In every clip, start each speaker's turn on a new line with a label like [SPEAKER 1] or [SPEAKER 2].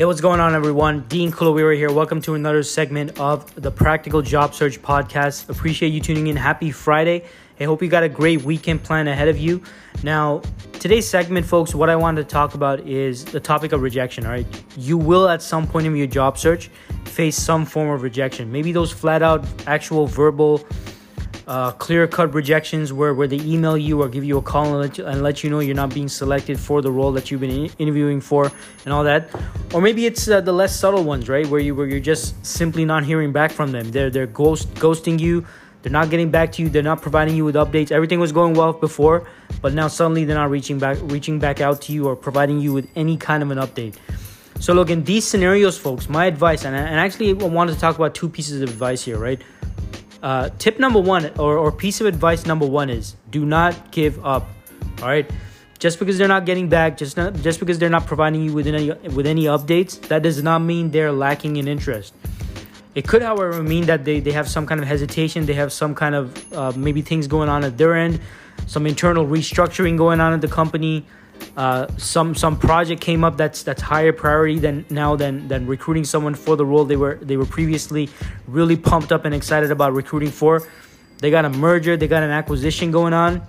[SPEAKER 1] Hey, what's going on, everyone? Dean Kulaweera here. Welcome to another segment of the Practical Job Search Podcast. Appreciate you tuning in. Happy Friday. I hope you got a great weekend plan ahead of you. Now, today's segment, folks, what I wanted to talk about is the topic of rejection. All right, you will at some point in your job search face some form of rejection. Maybe those flat out, actual verbal uh, clear cut rejections where, where they email you or give you a call and let you, and let you know you're not being selected for the role that you've been in- interviewing for and all that. Or maybe it's uh, the less subtle ones, right? Where you where you're just simply not hearing back from them. They're they're ghost ghosting you. They're not getting back to you. They're not providing you with updates. Everything was going well before, but now suddenly they're not reaching back reaching back out to you or providing you with any kind of an update. So look, in these scenarios, folks, my advice, and, and actually I wanted to talk about two pieces of advice here, right? Uh, tip number one or, or piece of advice number one is do not give up. All right. Just because they're not getting back, just not, just because they're not providing you with any with any updates, that does not mean they're lacking in interest. It could, however, mean that they, they have some kind of hesitation. They have some kind of uh, maybe things going on at their end, some internal restructuring going on at the company uh, some some project came up that's that's higher priority than now than than recruiting someone for the role they were they were previously really pumped up and excited about recruiting for. They got a merger, they got an acquisition going on.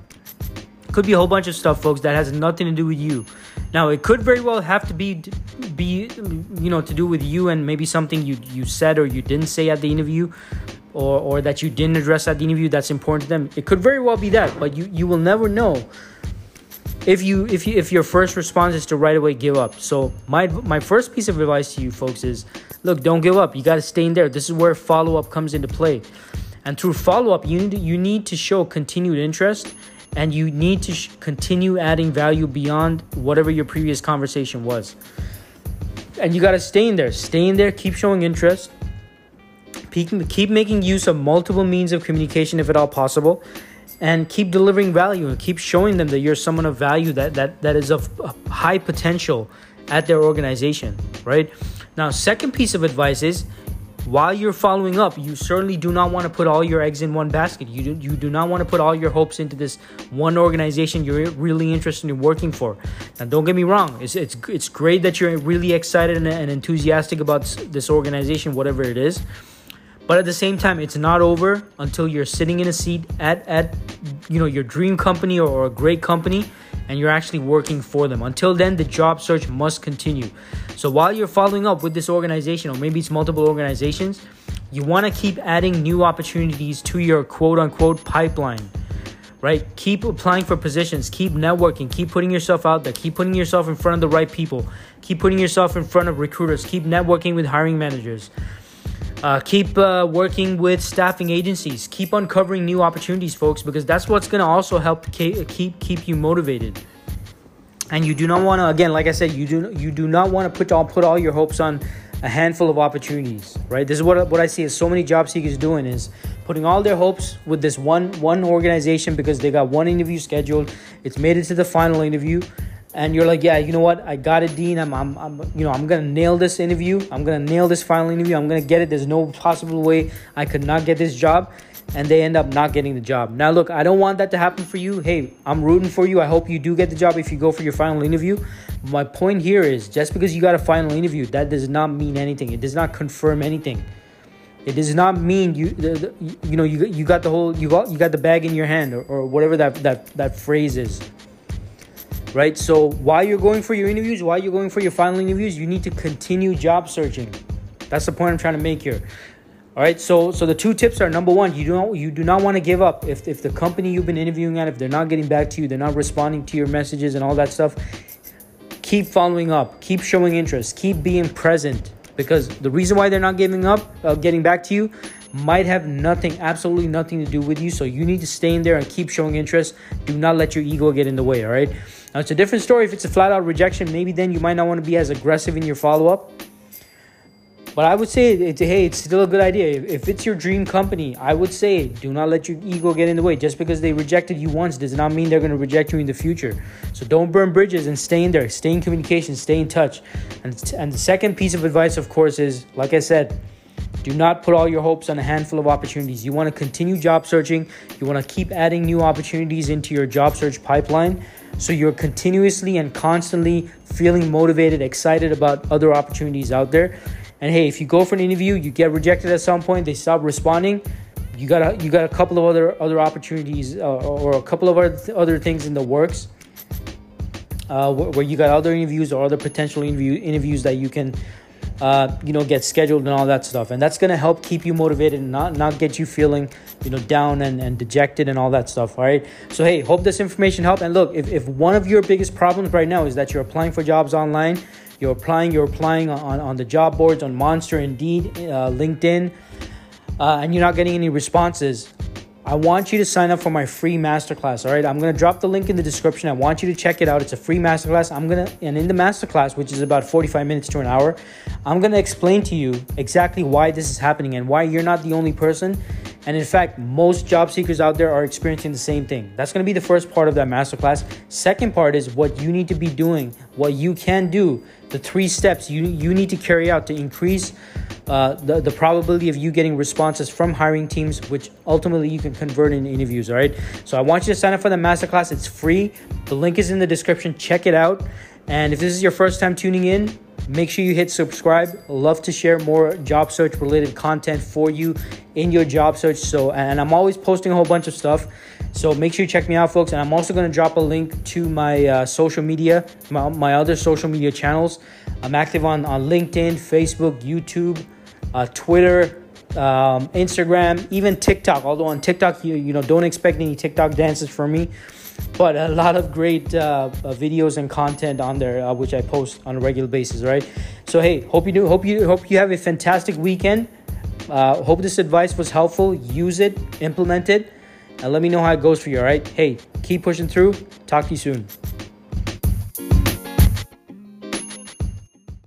[SPEAKER 1] Could be a whole bunch of stuff, folks, that has nothing to do with you. Now, it could very well have to be be you know to do with you and maybe something you you said or you didn't say at the interview. Or, or that you didn't address at the interview that's important to them. It could very well be that, but you, you will never know if you if you if your first response is to right away give up. So my my first piece of advice to you folks is look don't give up. You got to stay in there. This is where follow-up comes into play. And through follow-up you need to, you need to show continued interest and you need to sh- continue adding value beyond whatever your previous conversation was. And you got to stay in there. Stay in there. Keep showing interest. Keep, keep making use of multiple means of communication if at all possible and keep delivering value and keep showing them that you're someone of value that that that is of high potential at their organization right? Now second piece of advice is while you're following up you certainly do not want to put all your eggs in one basket. You do, you do not want to put all your hopes into this one organization you're really interested in working for. Now don't get me wrong it's it's, it's great that you're really excited and, and enthusiastic about this organization whatever it is but at the same time, it's not over until you're sitting in a seat at, at you know your dream company or, or a great company and you're actually working for them. Until then, the job search must continue. So while you're following up with this organization, or maybe it's multiple organizations, you want to keep adding new opportunities to your quote unquote pipeline. Right? Keep applying for positions, keep networking, keep putting yourself out there, keep putting yourself in front of the right people, keep putting yourself in front of recruiters, keep networking with hiring managers. Uh, keep uh, working with staffing agencies. Keep uncovering new opportunities, folks, because that's what's going to also help keep keep you motivated. And you do not want to, again, like I said, you do you do not want to put all put all your hopes on a handful of opportunities, right? This is what what I see is so many job seekers doing is putting all their hopes with this one one organization because they got one interview scheduled. It's made it to the final interview, and you're like, yeah, you know what? I got it, Dean. I'm, I'm, I'm, you know, I'm gonna nail this interview. I'm gonna nail this final interview. I'm gonna get it. There's no possible way I could not get this job, and they end up not getting the job. Now, look, I don't want that to happen for you. Hey, I'm rooting for you. I hope you do get the job if you go for your final interview. My point here is, just because you got a final interview, that does not mean anything. It does not confirm anything. It does not mean you, the, the, you know, you, you got the whole, you got, you got the bag in your hand, or, or whatever that, that, that phrase is right? So while you're going for your interviews, while you're going for your final interviews, you need to continue job searching. That's the point I'm trying to make here. All right, so so the two tips are number one, you don't you do not want to give up. If if the company you've been interviewing at, if they're not getting back to you, they're not responding to your messages and all that stuff, keep following up, keep showing interest, keep being present. Because the reason why they're not giving up, uh, getting back to you, might have nothing, absolutely nothing to do with you. So you need to stay in there and keep showing interest. Do not let your ego get in the way. All right. Now, it's a different story if it's a flat out rejection. Maybe then you might not want to be as aggressive in your follow up. But I would say, it, hey, it's still a good idea. If it's your dream company, I would say do not let your ego get in the way. Just because they rejected you once does not mean they're going to reject you in the future. So don't burn bridges and stay in there. Stay in communication, stay in touch. And, and the second piece of advice, of course, is like I said, Do not put all your hopes on a handful of opportunities. You want to continue job searching. You want to keep adding new opportunities into your job search pipeline so you're continuously and constantly feeling motivated, excited about other opportunities out there. And hey, if you go for an interview, you get rejected at some point, they stop responding, you got a, you got a couple of other other opportunities uh, or a couple of other, other things in the works uh, where, where you got other interviews or other potential interview interviews that you can uh, you know, get scheduled and all that stuff. And that's gonna help keep you motivated and not not get you feeling, you know, down and, and dejected and all that stuff. All right. So hey, hope this information helped. And look, if, if one of your biggest problems right now is that you're applying for jobs online, you're applying, you're applying on, on the job boards on Monster, Indeed, uh, LinkedIn, uh, and you're not getting any responses, I want you to sign up for my free masterclass. All right, I'm gonna drop the link in the description. I want you to check it out. It's a free masterclass. I'm gonna, and in the masterclass, which is about 45 minutes to an hour, I'm gonna explain to you exactly why this is happening and why you're not the only person. And in fact, most job seekers out there are experiencing the same thing. That's gonna be the first part of that masterclass. Second part is what you need to be doing, what you can do, the three steps you, you need to carry out to increase uh, the, the probability of you getting responses from hiring teams, which ultimately you can convert in interviews. All right. So I want you to sign up for the masterclass. It's free. The link is in the description. Check it out. And if this is your first time tuning in, make sure you hit subscribe. Love to share more job search related content for you in your job search. So, and I'm always posting a whole bunch of stuff. So make sure you check me out, folks. And I'm also going to drop a link to my uh, social media, my, my other social media channels. I'm active on, on LinkedIn, Facebook, YouTube, uh, Twitter, um, Instagram, even TikTok. Although on TikTok, you, you know, don't expect any TikTok dances from me. But a lot of great uh, uh, videos and content on there, uh, which I post on a regular basis. Right. So hey, hope you do. Hope you hope you have a fantastic weekend. Uh, hope this advice was helpful. Use it, implement it and let me know how it goes for you, all right? Hey, keep pushing through. Talk to you soon.